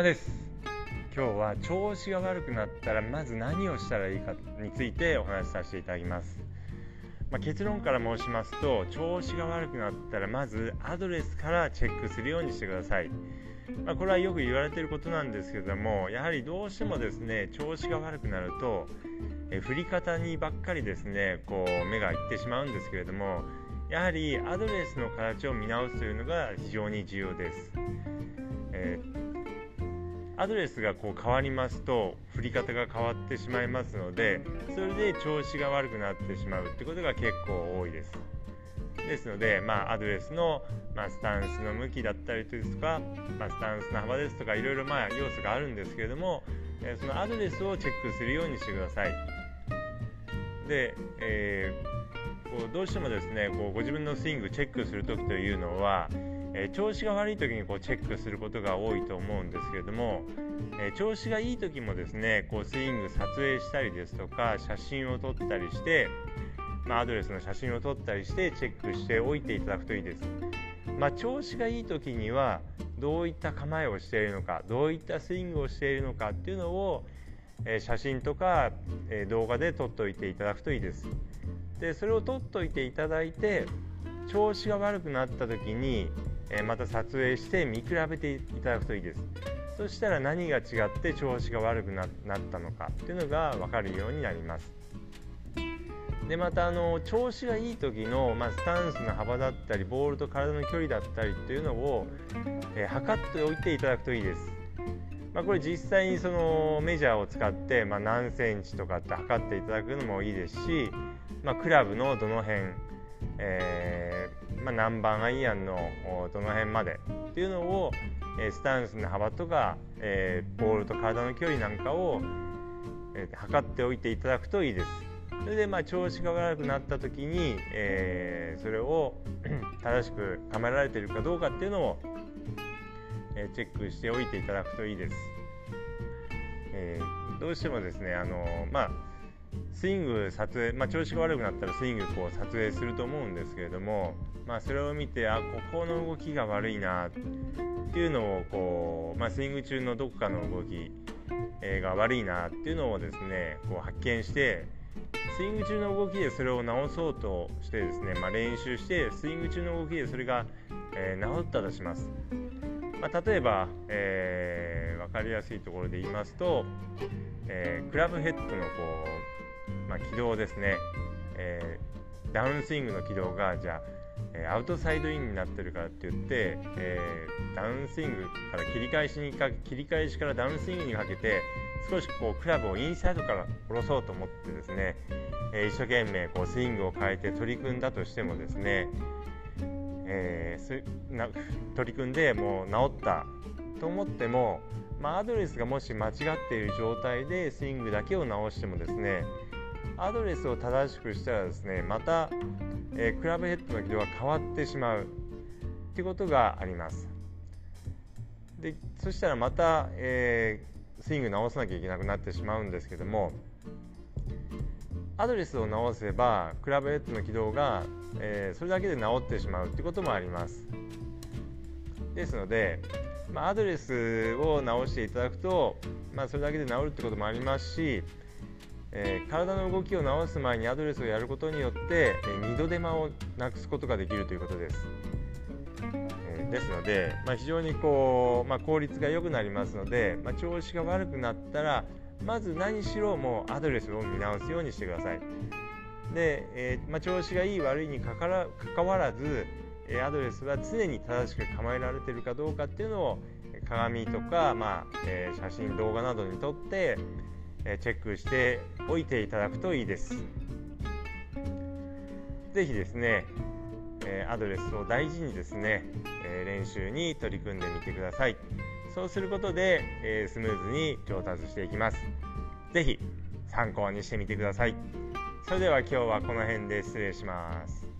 山です。今日は調子が悪くなったらまず何をしたらいいかについてお話しさせていただきます、まあ、結論から申しますと調子が悪くなったらまずアドレスからチェックするようにしてください。まあ、これはよく言われていることなんですけれどもやはりどうしてもですね調子が悪くなるとえ振り方にばっかりですねこう目がいってしまうんですけれどもやはりアドレスの形を見直すというのが非常に重要です、えー、アドレスがこう変わりますと振り方が変わってしまいますのでそれで調子が悪くなってしまうってことが結構多いですですので、まあ、アドレスの、まあ、スタンスの向きだったりですとか、まあ、スタンスの幅ですとかいろいろまあ要素があるんですけれども、え、そのアドレスをチェックするようにしてください。で、えー、こうどうしてもですねこうご自分のスイングチェックする時というのは、えー、調子が悪い時にこうチェックすることが多いと思うんですけれども、え調子がいい時もですねこうスイング撮影したりですとか写真を撮ったりしてまあ、アドレスの写真を撮ったりしてチェックしておいていただくといいです。まあ、調子がいい時にはどういった構えをしているのかどういったスイングをしているのかっていうのを、えー、写真とか、え、動画で撮っておいていただくといいです。でそれを撮っておいていただいて調子が悪くなった時に、えー、また撮影して見比べていただくといいです。そしたら何が違って調子が悪くなったのかっていうのが分かるようになります。でまたあの調子がいい時の、まあ、スタンスの幅だったりボールと体の距離だったりっていうのを、えー、測っておいていただくといいです。まあ、これ実際にそのメジャーを使って、まあ、何センチとかって測っていただくのもいいですし、まあ、クラブのどの辺、えー、まあ、何番アイアンのどの辺までっていうのを、えスタンスの幅とか、えー、ボールと体の距離なんかを、えー、測っておいていただくといいです。それでまあ調子が悪くなった時に、えー、それを 正しく構えられているかどうかっていうのを、え、チェックしておいていただくといいです。え、どうしてもですねあのまあスイング撮影、まあ、調子が悪くなったらスイングこう撮影すると思うんですけれども、まあ、それを見てあここの動きが悪いなっていうのをこう、まあ、スイング中のどこかの動き、が悪いなっていうのをですねこう発見してスイング中の動きでそれを直そうとしてですね、まあ、練習してスイング中の動きでそれが、えー、治ったとします、まあ、例えば、えー、分かりやすいところで言いますと、えー、クラブヘッドのこう、まあ、軌道ですね、えダウンスイングの軌道がじゃあえアウトサイドインになってるからって言って、えー、ダウンスイングから切り返しにか切り返しからダウンスイングにかけて少しこうクラブをインサイドから下ろそうと思ってですね、えー、一生懸命こうスイングを変えて取り組んだとしてもですね、えー、な取り組んでもう治ったと思っても、まあ、アドレスがもし間違っている状態でスイングだけを直してもですねアドレスを正しくしたらですねまたえー、クラブヘッドの軌道が変わってしまうってことがあります。でそしたらまた、えー、スイング直さなきゃいけなくなってしまうんですけどもアドレスを直せばクラブヘッドの軌道が、えー、それだけで直ってしまうってこともあります。ですので、まあ、アドレスを直していただくと、まあ、それだけで治るってこともありますし体の動きを直す前にアドレスをやることによって、二度手間をなくすことができるということです。ですので、まあ、非常にこう、まあ、効率が良くなりますので、まあ、調子が悪くなったらまず何しろもうアドレスを見直すようにしてください。で、えま、調子がいい悪いにかから関わらず、アドレスは常に正しく構えられているかどうかっていうのを鏡とか、まあえ写真動画などに撮ってチェックしておいていただくといいです。ぜひですね、えアドレスを大事にですね、え練習に取り組んでみてください。そうすることで、えスムーズに上達していきます。ぜひ参考にしてみてください。それでは今日はこの辺で失礼します。